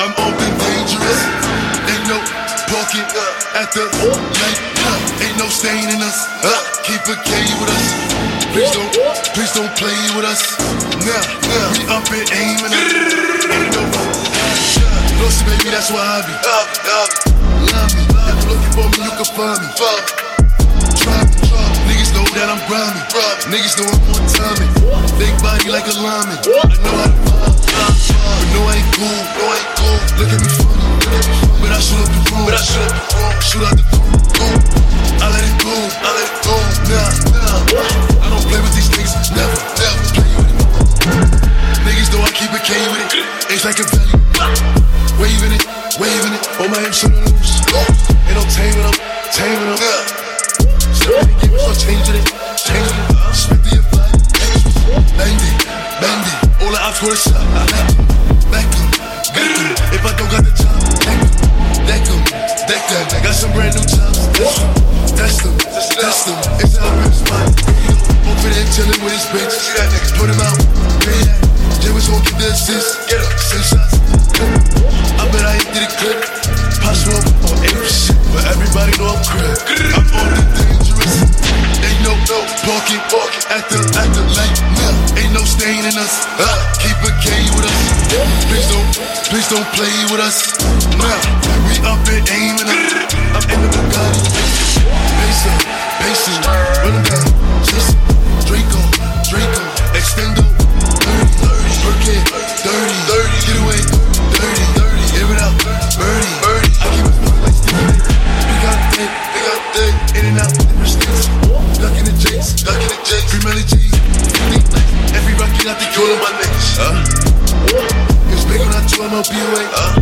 I'm open dangerous. Ain't no pocket at the light. Ain't no stain in us. Uh, keep a K with us. Please don't, please don't play with us. Nah, nah. We up and aiming. Ain't no Lucy, baby, that's why I be. Love me. If you looking for me, you can find me. Try me. Niggas know I'm I'm on timing. Big body like a lineman. I know how to but no, I ain't cool. No, I ain't cool. Look at me funny. But I shoot up the room. But I shoot up the room. Shoot out the room. I let it go. I let it go. Nah, nah. I don't play with these niggas. Never, never play with it. Niggas know I keep it K with it. It's like a valley. Waving it, waving it. On my hips the loose. Ain't no taming them, taming them. Some change it, change it. Spit the fly. It, bang. All the ops to shot. Back them, back them. If I don't got the job, deck them, deck them. I got some brand new jobs. Test them, test them. It's a real spot. Over there chilling with his bitch. Put him out. The at the light. Ain't no stain in us. Uh, keep a K with us. Please don't, please don't play with us. Nah, we up and aiming up. I'm in the Bugatti. chula, my niggas. Uh. It's big when I chula, my PUA. Uh.